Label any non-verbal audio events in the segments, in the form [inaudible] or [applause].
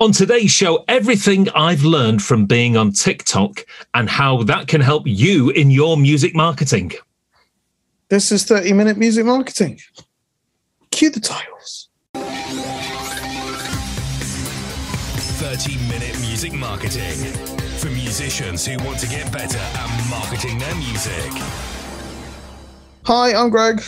On today's show, everything I've learned from being on TikTok and how that can help you in your music marketing. This is 30 minute music marketing. Cue the titles. 30 minute music marketing for musicians who want to get better at marketing their music. Hi, I'm Greg.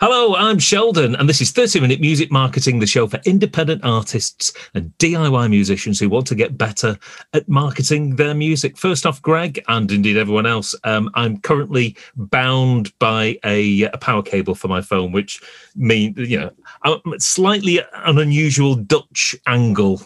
Hello, I'm Sheldon, and this is 30 Minute Music Marketing, the show for independent artists and DIY musicians who want to get better at marketing their music. First off, Greg, and indeed everyone else, um, I'm currently bound by a, a, power cable for my phone, which means, you know, I'm slightly an unusual Dutch angle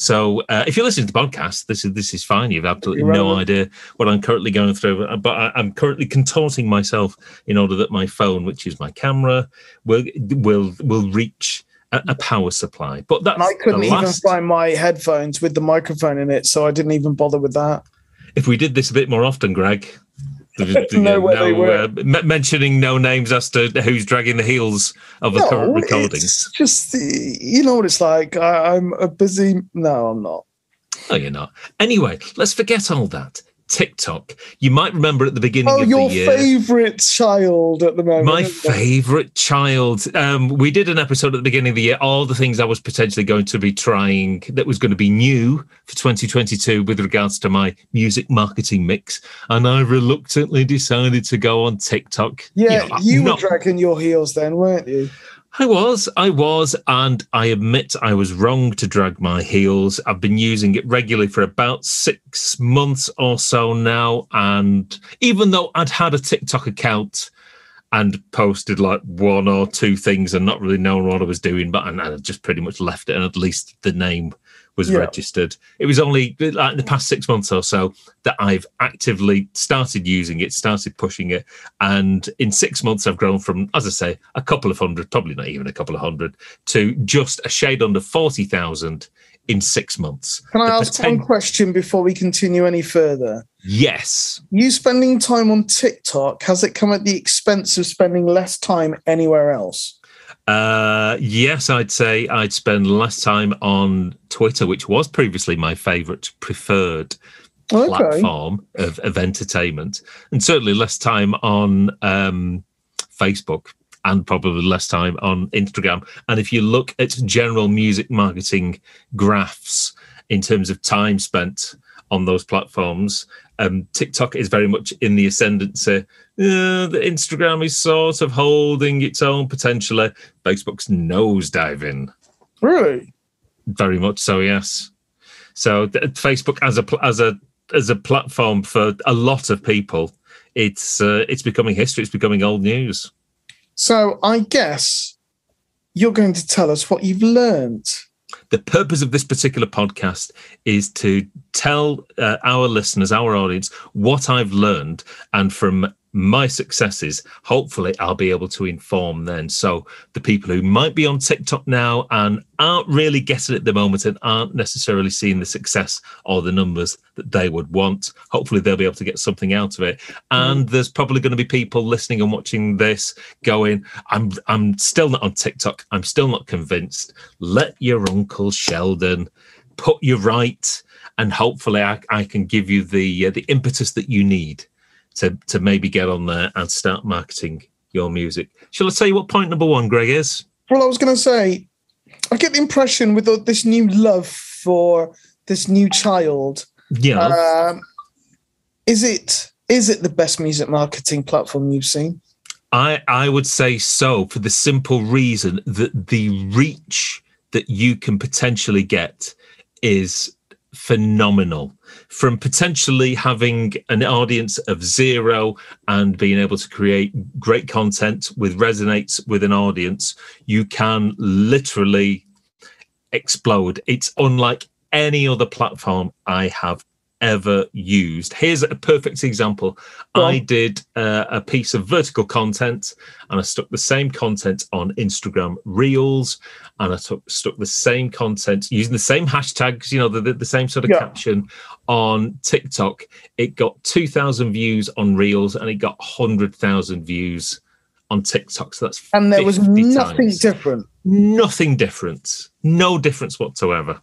so uh, if you're listening to the podcast, this is this is fine. You've absolutely no idea what I'm currently going through, uh, but I, am currently contorting myself in order that my phone, which is my camera, will will will reach a, a power supply. But that's and I couldn't even find my headphones with the microphone in it, so I didn't even bother with that. If we did this a bit more often, Greg, [laughs] no, no uh, m- mentioning no names as to who's dragging the heels of the no, current recordings. just you know what it's like. I, I'm a busy. No, I'm not. No, you're not. Anyway, let's forget all that. TikTok. You might remember at the beginning oh, of your the year. favorite child at the moment. My favorite child. Um, we did an episode at the beginning of the year, all the things I was potentially going to be trying that was going to be new for 2022 with regards to my music marketing mix. And I reluctantly decided to go on TikTok. Yeah, you, know, you were not... dragging your heels then, weren't you? I was, I was, and I admit I was wrong to drag my heels. I've been using it regularly for about six months or so now. And even though I'd had a TikTok account and posted like one or two things and not really knowing what I was doing, but and I just pretty much left it, and at least the name was yeah. registered. It was only like in the past six months or so that I've actively started using it, started pushing it. And in six months, I've grown from, as I say, a couple of hundred, probably not even a couple of hundred, to just a shade under 40,000 in six months. Can I the ask poten- one question before we continue any further? Yes. You spending time on TikTok, has it come at the expense of spending less time anywhere else? Uh, yes, I'd say I'd spend less time on Twitter, which was previously my favourite preferred okay. platform of, of entertainment, and certainly less time on um, Facebook and probably less time on Instagram. And if you look at general music marketing graphs in terms of time spent on those platforms, um, TikTok is very much in the ascendancy. Uh, the Instagram is sort of holding its own potentially. Facebook's nosediving. Really? Very much so. Yes. So Facebook as a as a as a platform for a lot of people, it's uh, it's becoming history. It's becoming old news. So I guess you're going to tell us what you've learned the purpose of this particular podcast is to tell uh, our listeners, our audience, what I've learned. And from my successes, hopefully I'll be able to inform then. So the people who might be on TikTok now and aren't really getting it at the moment and aren't necessarily seeing the success or the numbers that they would want, hopefully they'll be able to get something out of it. And mm. there's probably going to be people listening and watching this going, I'm I'm still not on TikTok. I'm still not convinced. Let your uncle Sheldon put you right. And hopefully I, I can give you the uh, the impetus that you need to to maybe get on there and start marketing your music. Shall I tell you what point number one, Greg, is? Well, I was going to say, I get the impression with this new love for this new child. Yeah. Um, is it is it the best music marketing platform you've seen? I I would say so for the simple reason that the reach that you can potentially get is phenomenal from potentially having an audience of zero and being able to create great content with resonates with an audience you can literally explode. It's unlike any other platform i have ever used. Here's a perfect example. I did uh, a piece of vertical content and I stuck the same content on Instagram Reels and I took, stuck the same content using the same hashtags, you know, the, the, the same sort of yeah. caption on TikTok. It got 2,000 views on Reels and it got 100,000 views on TikTok. So that's and there was nothing times. different. Nothing different. No difference whatsoever.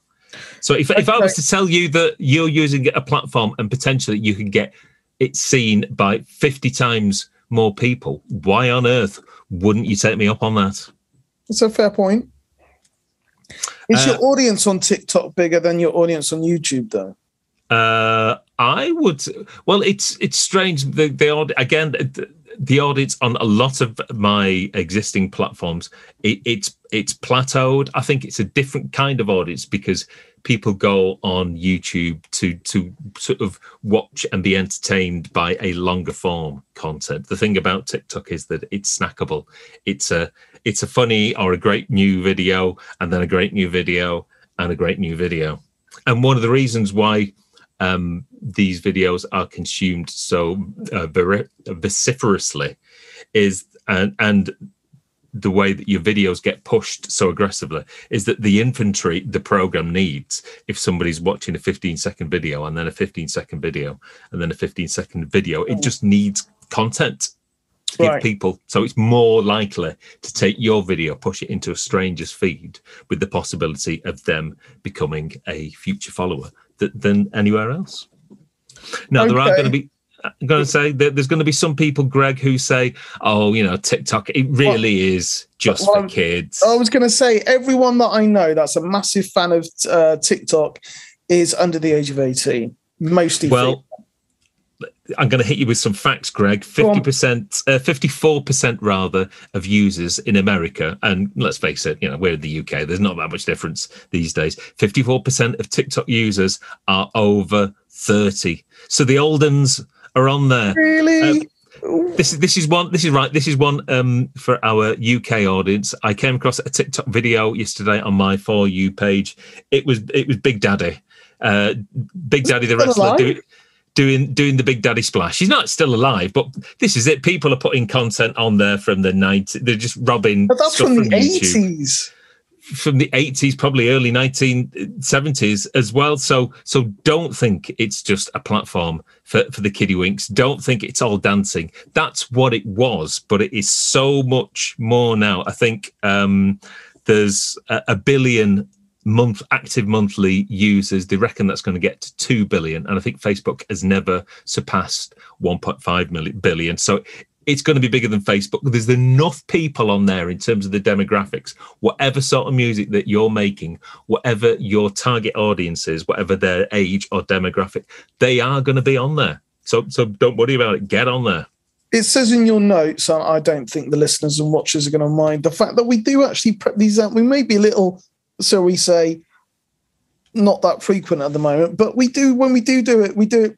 So if, if I was to tell you that you're using a platform and potentially you can get it seen by 50 times more people, why on earth wouldn't you take me up on that? That's a fair point. Is Uh, your audience on TikTok bigger than your audience on YouTube, though? Uh, I would. Well, it's it's strange. The the again. The, audience on a lot of my existing platforms, it, it's it's plateaued. I think it's a different kind of audience because people go on YouTube to to sort of watch and be entertained by a longer form content. The thing about TikTok is that it's snackable. It's a it's a funny or a great new video, and then a great new video, and a great new video. And one of the reasons why um, these videos are consumed so uh, ver- vociferously is and and the way that your videos get pushed so aggressively is that the inventory the program needs if somebody's watching a 15 second video and then a 15 second video and then a 15 second video it just needs content to give people so it's more likely to take your video push it into a stranger's feed with the possibility of them becoming a future follower th- than anywhere else now there are going to be I'm going to say that there's going to be some people, Greg, who say, "Oh, you know, TikTok, it really is just well, for kids." I was going to say, everyone that I know that's a massive fan of uh, TikTok is under the age of 18, mostly. Well, I'm going to hit you with some facts, Greg. Fifty percent, uh, fifty-four percent rather, of users in America, and let's face it, you know, we're in the UK. There's not that much difference these days. Fifty-four percent of TikTok users are over thirty, so the old uns are on there. really? This is this is one. This is right. This is one um, for our UK audience. I came across a TikTok video yesterday on my for you page. It was it was Big Daddy, uh, Big Daddy the wrestler doing doing doing the Big Daddy splash. He's not still alive, but this is it. People are putting content on there from the 90s. They're just robbing. but that's from the 80s. from the 80s probably early 1970s as well so so don't think it's just a platform for, for the kiddie winks don't think it's all dancing that's what it was but it is so much more now i think um there's a, a billion month active monthly users they reckon that's going to get to 2 billion and i think facebook has never surpassed 1.5 million billion so it's going to be bigger than Facebook. There's enough people on there in terms of the demographics, whatever sort of music that you're making, whatever your target audience is, whatever their age or demographic, they are going to be on there. So, so don't worry about it. Get on there. It says in your notes, and I don't think the listeners and watchers are going to mind the fact that we do actually prep these out. We may be a little, so we say, not that frequent at the moment, but we do, when we do do it, we do it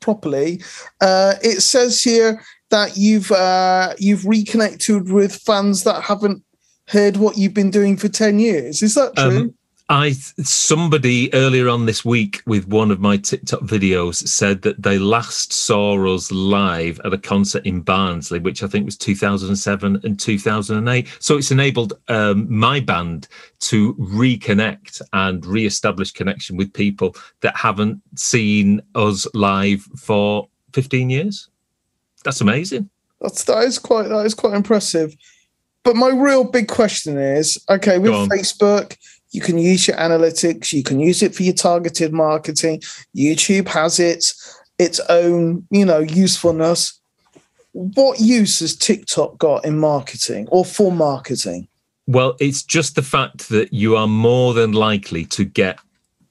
properly. Uh, it says here that you've uh, you've reconnected with fans that haven't heard what you've been doing for 10 years. Is that true? Um, I somebody earlier on this week with one of my TikTok videos said that they last saw us live at a concert in Barnsley, which I think was 2007 and 2008. So it's enabled um, my band to reconnect and re-establish connection with people that haven't seen us live for 15 years. That's amazing. That's that is quite that is quite impressive. But my real big question is, okay, with. Facebook, you can use your analytics, you can use it for your targeted marketing. YouTube has its its own, you know, usefulness. What use has TikTok got in marketing or for marketing? Well, it's just the fact that you are more than likely to get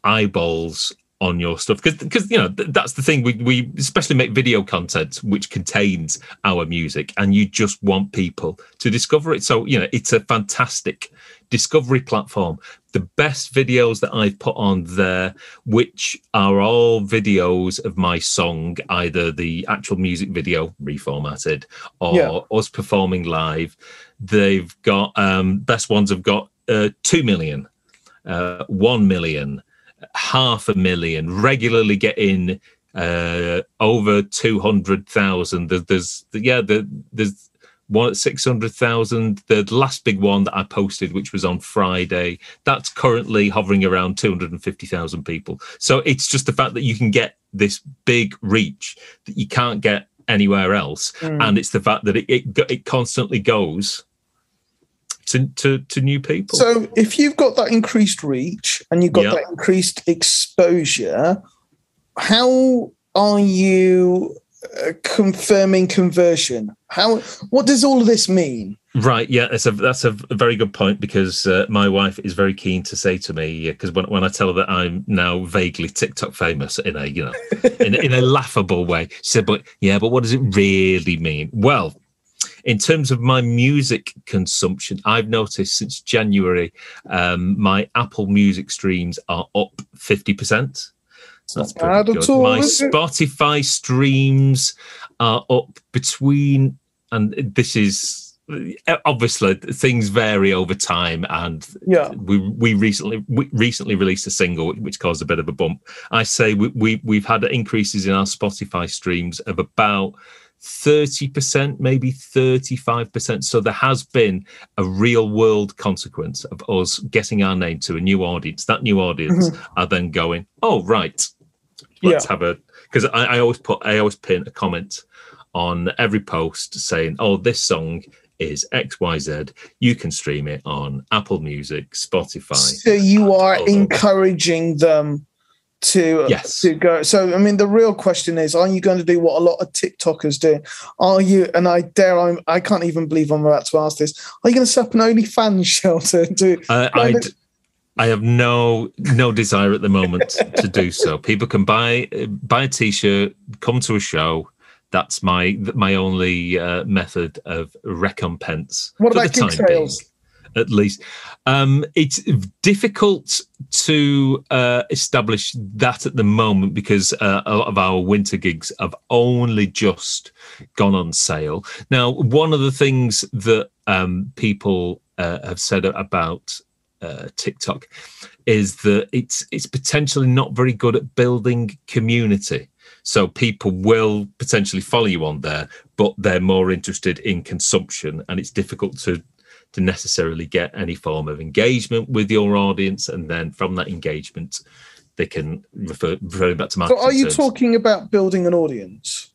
eyeballs on your stuff because because you know th- that's the thing we we especially make video content which contains our music and you just want people to discover it so you know it's a fantastic discovery platform the best videos that i've put on there which are all videos of my song either the actual music video reformatted or Yeah. us performing live they've got um best ones have got uh 2 million uh 1 million half a million regularly getting uh over 200,000 There- there's yeah there's one at 600,000 the last big one that I posted which was on Friday that's currently hovering around 250,000 people so it's just the fact that you can get this big reach that you can't get anywhere else Mm. and it's the fact that it, it it constantly goes to, to, to new people. So if you've got that increased reach and you've got Yeah. that increased exposure, how are you uh, confirming conversion? How what does all of this mean? Right, yeah, that's a that's a very good point because uh, my wife is very keen to say to me because when, when I tell her that I'm now vaguely TikTok famous in a you know in, in a laughable way, she said, "But yeah, but what does it really mean?" Well, in terms of my music consumption, I've noticed since January, um, my Apple Music streams are up fifty percent. That's pretty at good. all, My? Spotify streams are up between, and this is obviously things vary over time, and Yeah. we we recently we recently released a single which caused a bit of a bump. I say we, we we've had increases in our Spotify streams of about. 30%, maybe 35%. So there has been a real world consequence of us getting our name to a new audience. That new audience mm-hmm. are then going, oh, right, let's Yeah. have a. Because I, I always put, I always pin a comment on every post saying, oh, this song is XYZ. You can stream it on Apple Music, Spotify. So you are encouraging them to Yes. to go. So I mean, the real question is: Are you going to do what a lot of TikTokers do? Are you? And I dare, I'm, I can't even believe I'm about to ask this. Are you going to set up an OnlyFans [laughs] Sheldon? Do Uh, Well, I, the- d- I have no no desire at the moment to do so. People can buy buy a t-shirt, come to a show. That's my my only uh, method of recompense. What about the gig time being, sales? at least, um, it's difficult to uh, establish that at the moment because uh, a lot of our winter gigs have only just gone on sale. Now, one of the things that um, people uh, have said about uh, TikTok is that it's it's potentially not very good at building community. So people will potentially follow you on there, but they're more interested in consumption, and it's difficult to to necessarily get any form of engagement with your audience, and then from that engagement, they can refer, refer back to So are you terms. talking about building an audience?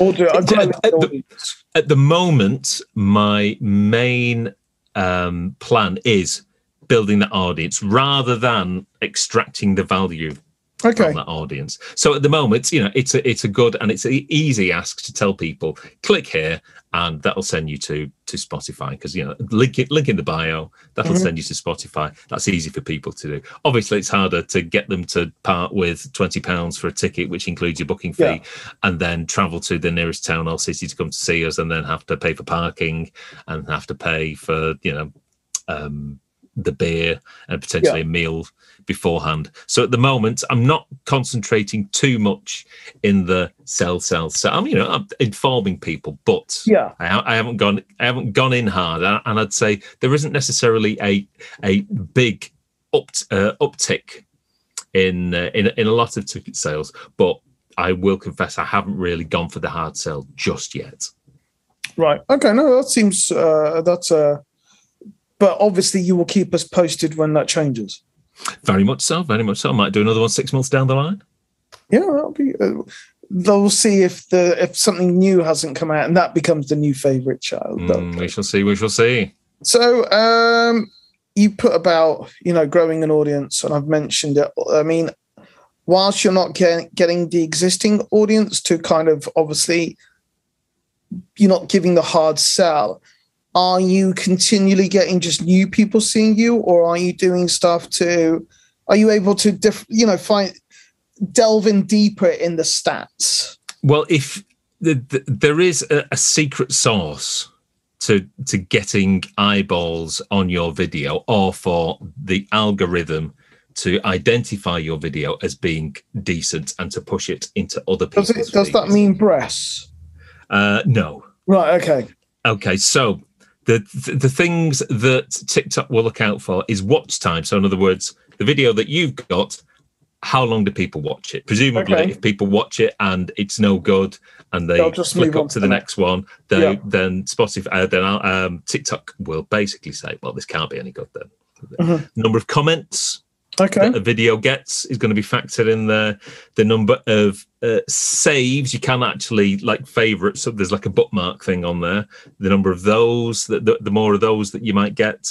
Or do, At- at an the- audience? at the moment, my main um, plan is building that audience rather than extracting the value Okay. from that audience. So at the moment, you know, it's a it's a good and it's an easy ask to tell people click here and that'll send you to to Spotify because you know link it link in the bio that'll Mhm. send you to Spotify. That's easy for people to do. Obviously, it's harder to get them to part with twenty pounds for a ticket, which includes your booking fee, Yeah. and then travel to the nearest town or city to come to see us, and then have to pay for parking and have to pay for you know um, the beer and potentially a meal beforehand. So at the moment, I'm not concentrating too much in the sell, sell, sell. I'm, you know, I'm informing people, but Yeah. I, I haven't gone, I haven't gone in hard, and I'd say there isn't necessarily a a big up uh, uptick in, uh, in in a lot of ticket sales, but I will confess I haven't really gone for the hard sell just yet. Right. Okay. No, that seems uh, that's uh but obviously you will keep us posted when that changes. Very much so, very much so. I might do another one six months down the line. Yeah, that'll be. Uh, they'll see if the if something new hasn't come out and that becomes the new favorite child. Mm, we shall see. We shall see. So, um, you put about you know growing an audience, and I've mentioned it. I mean, whilst you're not getting getting the existing audience to kind of obviously, you're not giving the hard sell. Are you continually getting just new people seeing you, or are you doing stuff to? Are you able to, diff, you know, find delve in deeper in the stats? Well, if the, the, there is a, a secret source to to getting eyeballs on your video, or for the algorithm to identify your video as being decent and to push it into other people's. Does it? Does that mean breasts? Uh, no. Right. Okay. Okay, so the, the things that TikTok will look out for is watch time. So in other words, the video that you've got, how long do people watch it? Presumably, Okay. if people watch it and it's no good and they just flick up to the next one, they, Yeah. then Spotify, uh, then um, TikTok will basically say, "Well, this can't be any good then." Mhm. Number of comments, Okay. that a video gets is going to be factored in there. The number of uh, saves you can actually like favorites. So there's like a bookmark thing on there. The number of those, the, the, the more of those that you might get.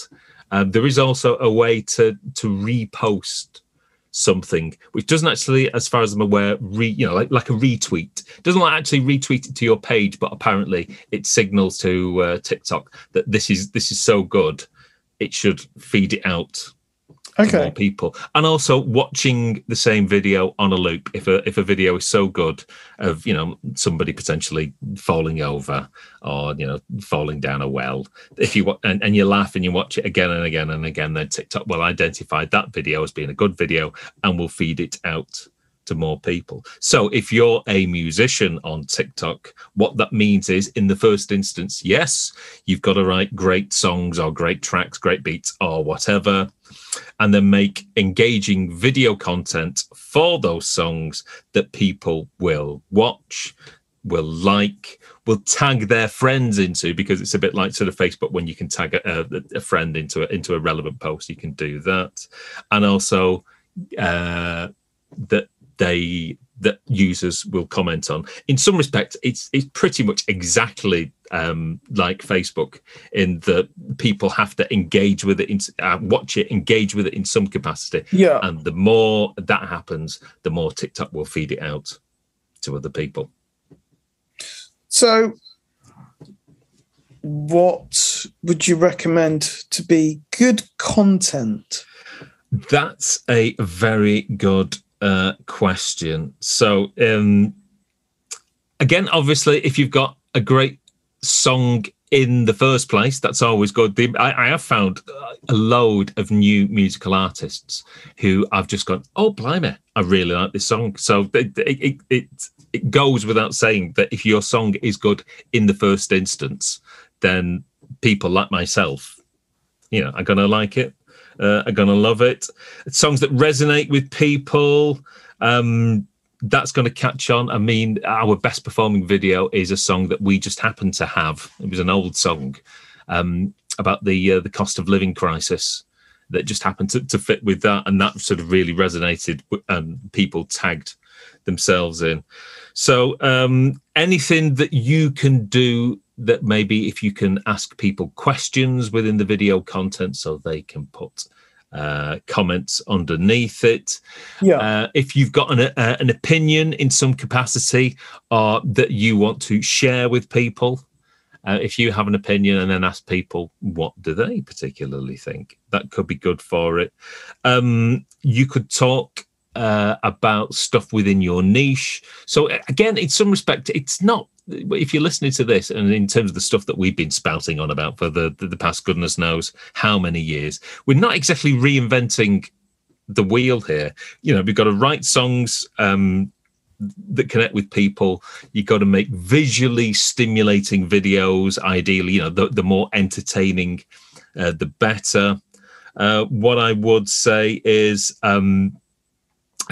Um, there is also a way to to repost something, which doesn't actually, as far as I'm aware, re, you know, like like a retweet. Doesn't actually retweet it to your page, but apparently it signals to uh, TikTok that this is this is so good, it should feed it out to more Okay. people and also watching the same video on a loop if a if a video is so good of you know somebody potentially falling over or you know falling down a well if you and, and you laugh and you watch it again and again and again then tiktok will identify that video as being a good video and will feed it out to more people. So if you're a musician on TikTok, what that means is in the first instance, yes, you've got to write great songs or great tracks, great beats or whatever, and then make engaging video content for those songs that people will watch, will like, will tag their friends into because it's a bit like sort of Facebook when you can tag a, a, friend into a, into a relevant post, you can do that, and also uh, that they that users will comment on. In some respect, it's it's pretty much exactly um, like Facebook in that people have to engage with it, in, uh, watch it, engage with it in some capacity. Yeah. And the more that happens, the more TikTok will feed it out to other people. So, what would you recommend to be good content? That's a very good uh, question. So, um, again, obviously, if you've got a great song in the first place, that's always good. The, I, I have found a load of new musical artists who I've just gone, oh, blimey, I really like this song. So it, it, it, it goes without saying that if your song is good in the first instance, then people like myself, you know, are going to like it uh, are going to love it. Songs that resonate with people, um, that's going to catch on. I mean, our best performing video is a song that we just happened to have. It was an old song um, about the uh, the cost of living crisis that just happened to, to fit with that, and that sort of really resonated. And people tagged themselves in. So um, anything that you can do that maybe if you can ask people questions within the video content so they can put uh, comments underneath it. Yeah. Uh, if you've got an, uh, an opinion in some capacity or that you want to share with people, uh, if you have an opinion and then ask people what do they particularly think, that could be good for it. Um, you could talk uh, about stuff within your niche. So again, in some respect, it's not. If you're listening to this, and in terms of the stuff that we've been spouting on about for the the, the past goodness knows how many years, we're not exactly reinventing the wheel here. You know, we've got to write songs um, that connect with people. You've got to make visually stimulating videos. Ideally, you know, the, the more entertaining, uh, the better. Uh, what I would say is. Um,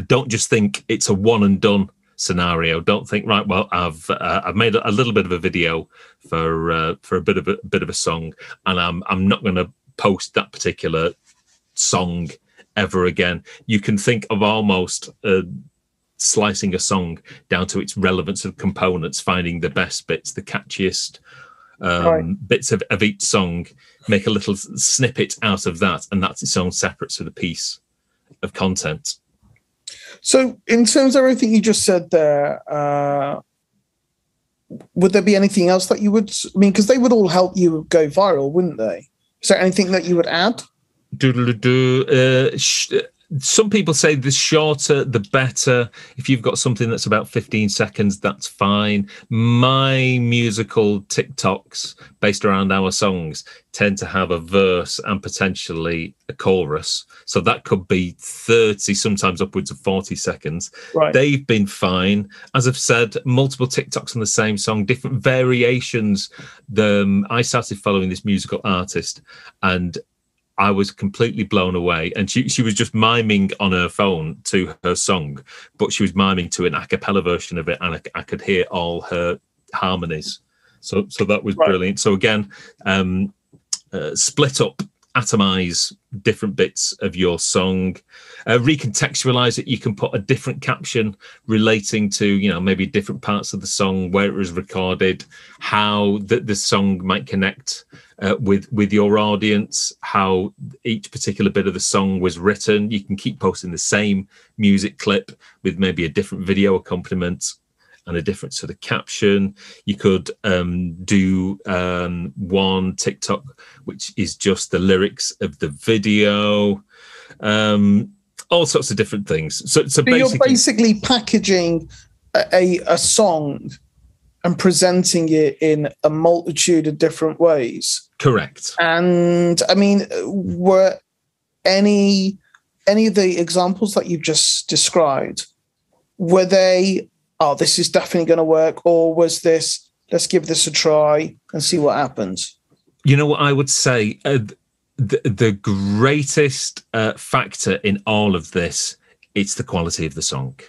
don't just think it's a one and done scenario. Don't think right. Well, I've uh, I've made a little bit of a video for uh, for a bit of a bit of a song, and I'm I'm not going to post that particular song ever again. You can think of almost uh, slicing a song down to its relevance of components, finding the best bits, the catchiest um, Right. bits of, of each song, make a little snippet out of that, and that's its own separate sort of piece of content. So, in terms of everything you just said there, uh, would there be anything else that you would? I mean, because they would all help you go viral, wouldn't they? Is there anything that you would add? Uh, sh- some people say the shorter the better. If you've got something that's about 15 seconds, that's fine. My musical TikToks based around our songs tend to have a verse and potentially a chorus. So that could be 30, sometimes upwards of 40 seconds. Right. They've been fine. As I've said, multiple TikToks on the same song, different variations. The, um, I started following this musical artist and I was completely blown away. And she, she was just miming on her phone to her song, but she was miming to an a cappella version of it, and I, I could hear all her harmonies. So, so that was Right. brilliant. So again, um, uh, split up atomize different bits of your song, uh, recontextualize it. You can put a different caption relating to, you know, maybe different parts of the song, where it was recorded, how the, the song might connect uh, with with your audience, how each particular bit of the song was written. You can keep posting the same music clip with maybe a different video accompaniment and a different sort of caption. You could um, do um, one TikTok, which is just the lyrics of the video, um, all sorts of different things. So, so, so basically, you're basically packaging a, a song and presenting it in a multitude of different ways. Correct. And I mean, were any any of the examples that you've just described were they oh, this is definitely going to work? Or was this, let's give this a try and see what happens? You know what I would say? Uh, the, the greatest uh, factor in all of this, it's the quality of the song.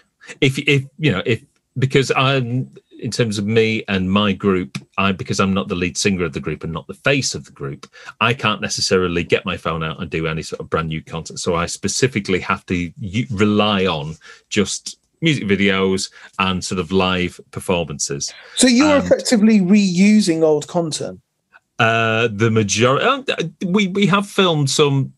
If, if you know, if, because I'm, in terms of me and my group, I because I'm not the lead singer of the group and not the face of the group, I can't necessarily get my phone out and do any sort of brand new content. So I specifically have to rely on just music videos and sort of live performances. So you're and, effectively reusing old content. Uh, the majority, uh, we we have filmed some,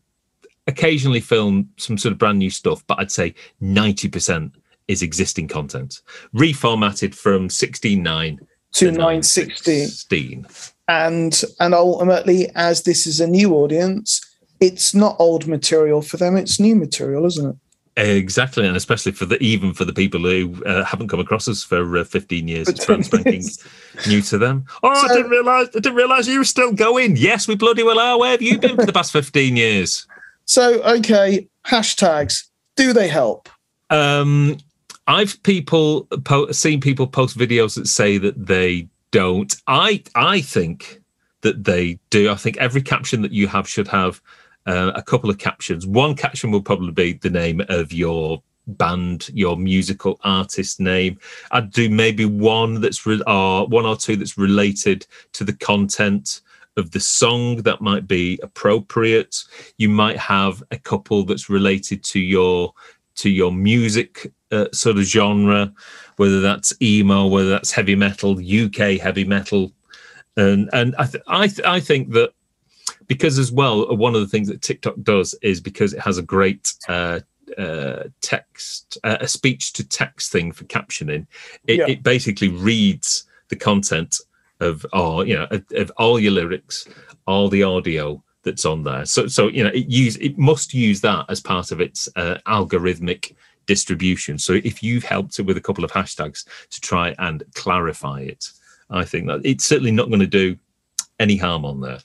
occasionally film some sort of brand new stuff, but I'd say ninety percent is existing content, reformatted from sixteen nine to, to 916. And and ultimately, as this is a new audience, it's not old material for them; it's new material, isn't it? Exactly, and especially for the even for the people who uh, haven't come across us for uh, fifteen years, it's brand spanking new to them. Oh, so, I didn't realize! I didn't realize you were still going. Yes, we bloody well are. Where have you been for the past fifteen years? So, okay, hashtags. Do they help? Um, I've people po- seen people post videos that say that they don't. I I think that they do. I think every caption that you have should have uh, a couple of captions. One caption will probably be the name of your band, your musical artist name. I'd do maybe one that's re- or one or two that's related to the content of the song that might be appropriate. You might have a couple that's related to your to your music uh, sort of genre, whether that's emo, whether that's heavy metal, UK heavy metal, and and I th- I, th- I think that because as well one of the things that tiktok does is because it has a great uh, uh, text uh, a speech to text thing for captioning it, yeah. it, basically reads the content of all you know of, of, all your lyrics all the audio that's on there. So so you know it use it must use that as part of its uh, algorithmic distribution. So if you've helped it with a couple of hashtags to try and clarify it i think that it's certainly not going to do any harm on there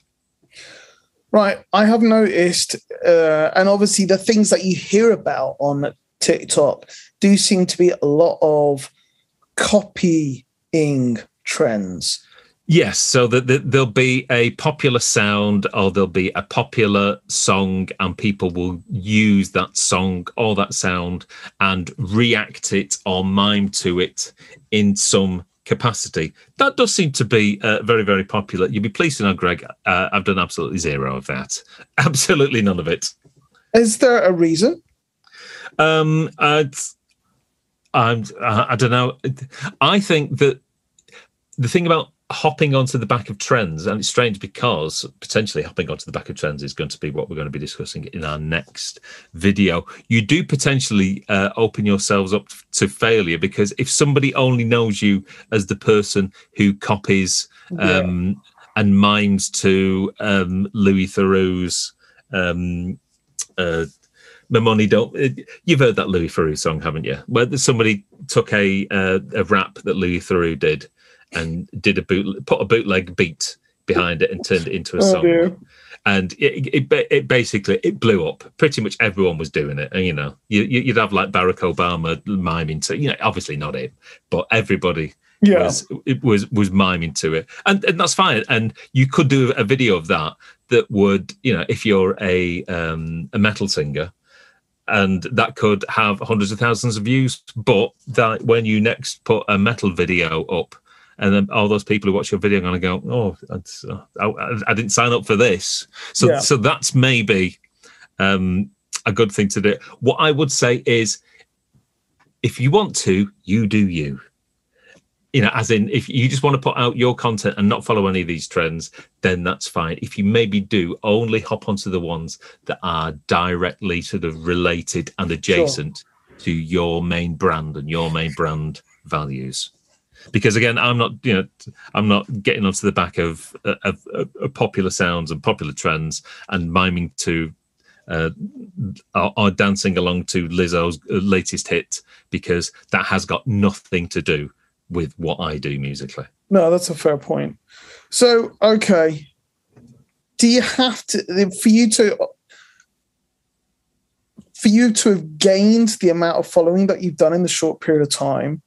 Right. I have noticed, uh, and obviously the things that you hear about on TikTok do seem to be a lot of copying trends. Yes, so that the, there'll be a popular sound or there'll be a popular song, and people will use that song or that sound and react it or mime to it in some capacity. That does seem to be uh, very, very popular. You'd be pleased to know, Greg, uh, I've done absolutely zero of that. [laughs] Absolutely none of it. Is there a reason? Um, I'd, I'm, I don't know. I think that the thing about hopping onto the back of trends, and it's strange because potentially hopping onto the back of trends is going to be what we're going to be discussing in our next video. You do potentially uh, open yourselves up to failure because if somebody only knows you as the person who copies um, yeah. and mimes to um, Louis Theroux's. Um, uh, my money don't. You've heard that Louis Theroux song, haven't you? Where somebody took a uh, a rap that Louis Theroux did, and did a boot put a bootleg beat behind it and turned it into a [laughs] oh, song. Dear. And it, it, it basically it blew up. Pretty much everyone was doing it, and you know you, would have like Barack Obama miming to you know obviously not him, but everybody yeah. was it was was miming to it, and and that's fine. And you could do a video of that that would you know if you're a um, a metal singer and that could have hundreds of thousands of views. But that when you next put a metal video up, and then all those people who watch your video are going to go, "Oh, uh, I, I, didn't sign up for this." So, yeah. so that's maybe um, a good thing to do. What I would say is, if you want to, you do you. You know, as in, if you just want to put out your content and not follow any of these trends, then that's fine. If you maybe do, only hop onto the ones that are directly sort of related and adjacent sure. to your main brand and your main brand values because again i'm not you know i'm not getting onto the back of, uh, of, uh, of popular sounds and popular trends and miming to uh, or, or, dancing along to lizzo's uh, latest hit because that has got nothing to do with what i do musically. No that's a fair point. So okay. Do you have to for you to for you to have gained the amount of following that you've done in the short period of time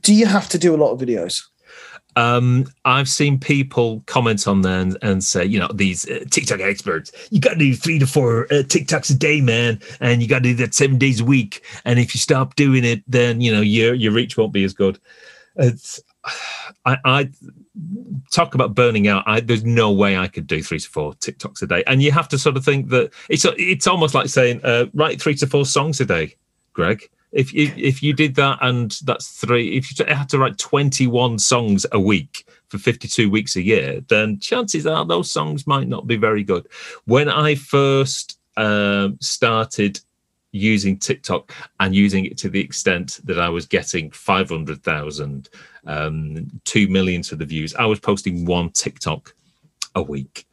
do you have to do a lot of videos? Um, I've seen people comment on there and, and say, you know, these uh, TikTok experts, you got to do three to four uh, TikToks a day, man, and you got to do that seven days a week. And if you stop doing it, then you know your your reach won't be as good. It's, [sighs] I, I talk about burning out. I, there's no way I could do three to four TikToks a day, and you have to sort of think that it's it's almost like saying, uh, write three to four songs a day, Greg if you if you did that and that's three if you had to write 21 songs a week for 52 weeks a year then chances are those songs might not be very good. When i first um, started using tiktok and using it to the extent that i was getting 500000 um, 2 million to the views i was posting one tiktok a week.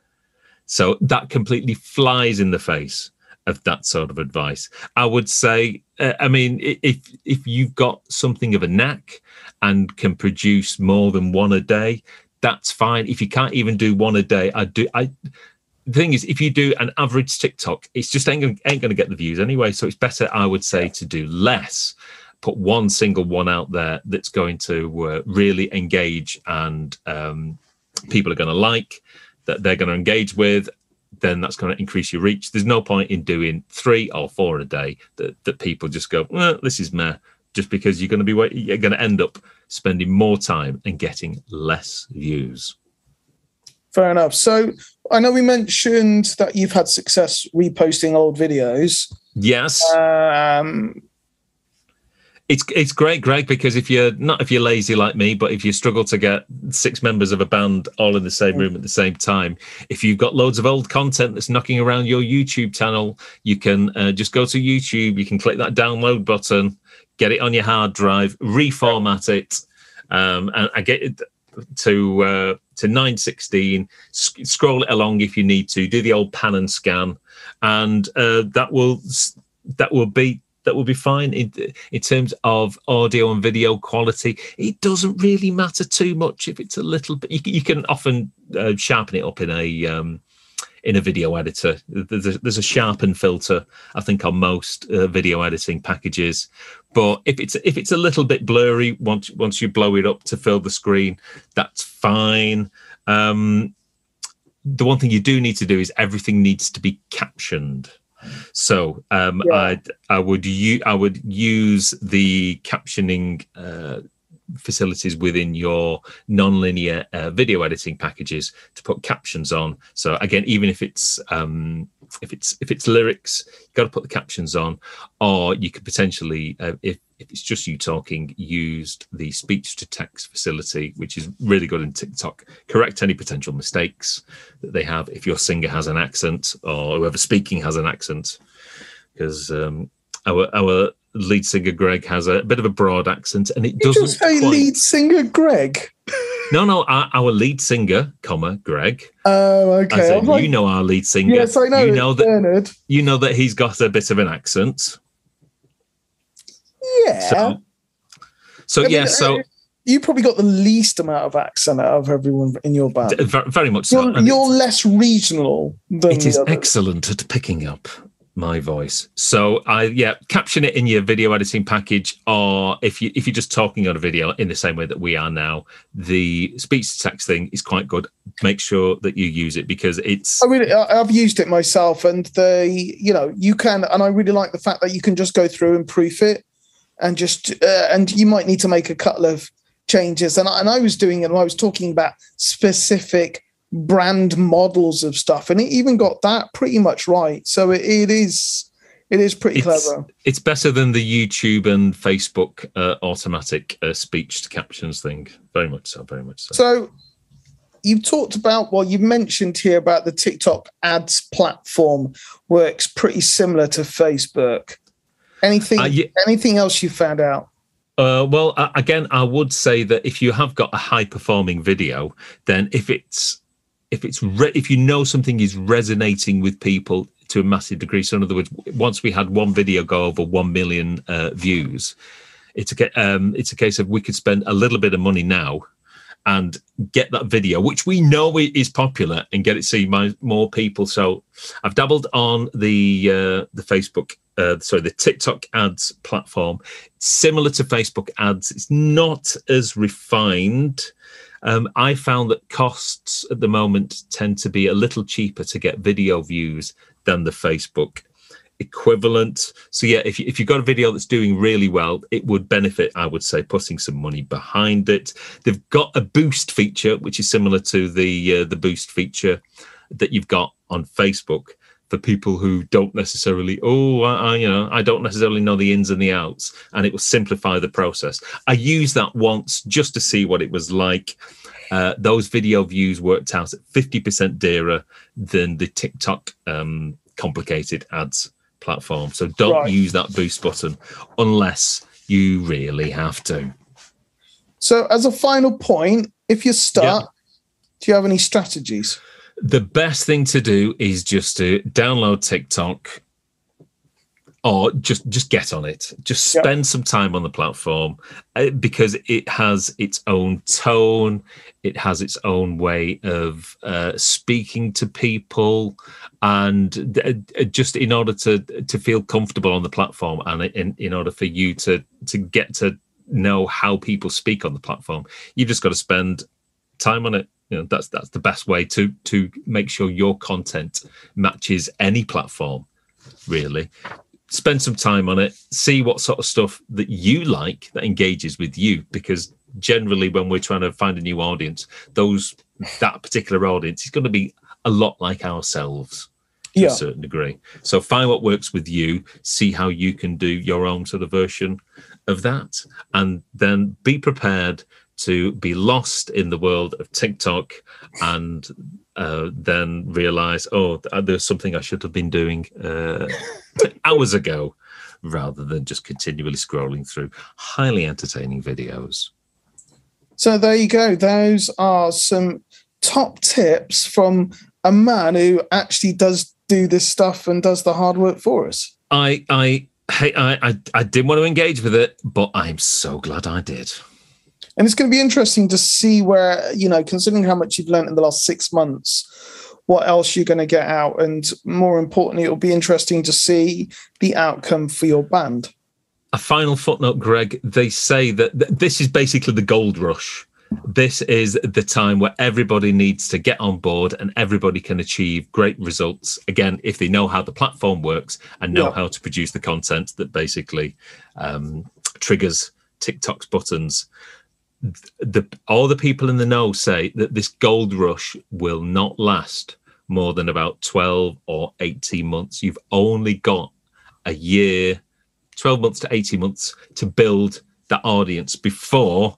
So that completely flies in the face of that sort of advice. I would say, uh, I mean, if if you've got something of a knack and can produce more than one a day, that's fine. If you can't even do one a day, I do. I the thing is, if you do an average TikTok, it's just ain't gonna, ain't going to get the views anyway. So it's better, I would say, to do less. Put one single one out there that's going to uh, really engage and um, people are going to like that they're going to engage with then that's going to increase your reach. There's no point in doing three or four a day that, that people just go, well, this is meh, just because you're going to be you're going to end up spending more time and getting less views. Fair enough. So I know we mentioned that you've had success reposting old videos. Yes. Um, it's it's great, Greg, because if you're not if you're lazy like me, but if you struggle to get six members of a band all in the same room at the same time, if you've got loads of old content that's knocking around your YouTube channel, you can uh, just go to YouTube. You can click that download button, get it on your hard drive, reformat it, um, and, and get it to uh, to 916. Sc- scroll it along if you need to. Do the old pan and scan, and uh, that will that will be that will be fine in, in terms of audio and video quality. It doesn't really matter too much if it's a little bit. You, you can often uh, sharpen it up in a um, in a video editor. There's a, there's a sharpen filter, I think, on most uh, video editing packages. But if it's if it's a little bit blurry once once you blow it up to fill the screen, that's fine. Um, the one thing you do need to do is everything needs to be captioned. So um, yeah. I I would u- I would use the captioning uh, facilities within your non-linear uh, video editing packages to put captions on. So again, even if it's um, if it's if it's lyrics, you've got to put the captions on, or you could potentially, uh, if if it's just you talking, used the speech to text facility, which is really good in TikTok. Correct any potential mistakes that they have if your singer has an accent or whoever speaking has an accent, because um, our our lead singer Greg has a bit of a broad accent, and it you doesn't. Just say quite... lead singer Greg. [laughs] No, no, our, our, lead singer, comma Greg. Oh, okay. In, like, you know our lead singer. Yes, I know. You know that. Bernard. You know that he's got a bit of an accent. Yeah. So, so yeah, so you probably got the least amount of accent out of everyone in your band. Very much so. You're, you're less regional than it is excellent at picking up my voice. So I yeah, caption it in your video editing package, or if you if you're just talking on a video in the same way that we are now, the speech to text thing is quite good. Make sure that you use it because it's. I really, I've used it myself, and the you know you can, and I really like the fact that you can just go through and proof it, and just uh, and you might need to make a couple of changes. And I, and I was doing it, and I was talking about specific brand models of stuff, and it even got that pretty much right. So it, it is. It is pretty it's, clever. It's better than the YouTube and Facebook uh, automatic uh, speech to captions thing. Very much so. Very much so. So you've talked about well you've mentioned here about the tiktok ads platform works pretty similar to facebook anything Uh, ye- anything else you found out Uh, well, again, I would say that if you have got a high performing video, then if it's if it's re- if you know something is resonating with people to a massive degree, so in other words, once we had one video go over one million uh, views, it's a um, it's a case of we could spend a little bit of money now and get that video, which we know is popular, and get it seen by more people. So I've dabbled on the uh, the Facebook, uh, sorry, the TikTok ads platform. Similar to Facebook ads, it's not as refined. Um, I found that costs at the moment tend to be a little cheaper to get video views than the Facebook equivalent. So yeah, if you, if you've got a video that's doing really well, it would benefit, I would say, putting some money behind it. They've got a boost feature, which is similar to the uh, the boost feature that you've got on Facebook for people who don't necessarily oh I, I you know I don't necessarily know the ins and the outs and it will simplify the process. I used that once just to see what it was like. Uh, those video views worked out at 50% dearer than the TikTok um, complicated ads platform. So don't Right. use that boost button unless you really have to. so as a final point if you start do you have any strategies The best thing to do is just to download TikTok or just just get on it. Just spend some time on the platform uh, because it has its own tone, it has its own way of uh, speaking to people, and uh, uh, just in order to to feel comfortable on the platform, and in in order for you to to get to know how people speak on the platform, you've just got to spend time on it you know that's that's the best way to to make sure your content matches any platform really. Spend some time on it. See what sort of stuff that you like that engages with you because generally when we're trying to find a new audience those that particular audience is going to be a lot like ourselves to Yeah. a certain degree. So find what works with you see how you can do your own sort of version of that and then be prepared to be lost in the world of TikTok and uh, then realize, oh, there's something I should have been doing uh, [laughs] hours ago, rather than just continually scrolling through highly entertaining videos. So there you go. Those are some top tips from a man who actually does do this stuff and does the hard work for us. I, I, hey, I, I, I didn't want to engage with it, but I'm so glad I did. And it's going to be interesting to see where, you know, considering how much you've learned in the last six months, what else you're going to get out. And more importantly, it'll be interesting to see the outcome for your band. a final footnote, Greg. They say that th- this is basically the gold rush. This is the time where everybody needs to get on board and everybody can achieve great results. Again, if they know how the platform works and know Yeah. how to produce the content that basically um, triggers TikTok's buttons. The all the people in the know say that this gold rush will not last more than about 12 or 18 months. You've only got a year 12 months to 18 months to build that audience before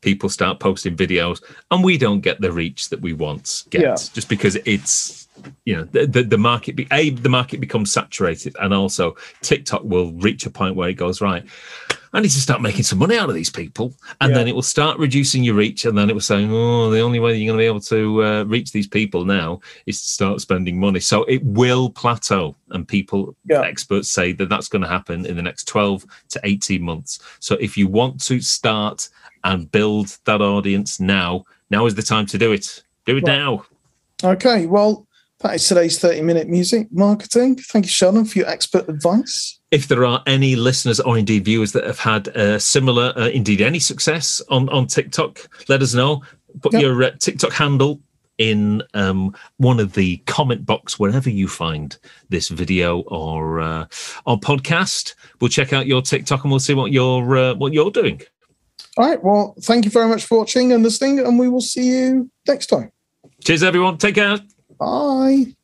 people start posting videos and we don't get the reach that we once get Yeah. just because it's you know the, the, the market be, a the market becomes saturated and also tiktok will reach a point where it goes right i need to start making some money out of these people and Yeah. then it will start reducing your reach and then it will say oh the only way you're going to be able to uh, reach these people now is to start spending money so it will plateau and people Yeah. experts say that that's going to happen in the next 12 to 18 months so if you want to start and build that audience now now is the time to do it do it Right. now Okay. Well, that is today's 30 minute music marketing. Thank you, Sheldon, for your expert advice. if there are any listeners or indeed viewers that have had uh, similar, uh, indeed any success on, on TikTok, let us know. Put Yep. your uh, TikTok handle in um, one of the comment box wherever you find this video or uh, or podcast. We'll check out your TikTok and we'll see what you're uh, what you're doing. All right. Well, thank you very much for watching and listening, and we will see you next time. Cheers, everyone. Take care. Bye.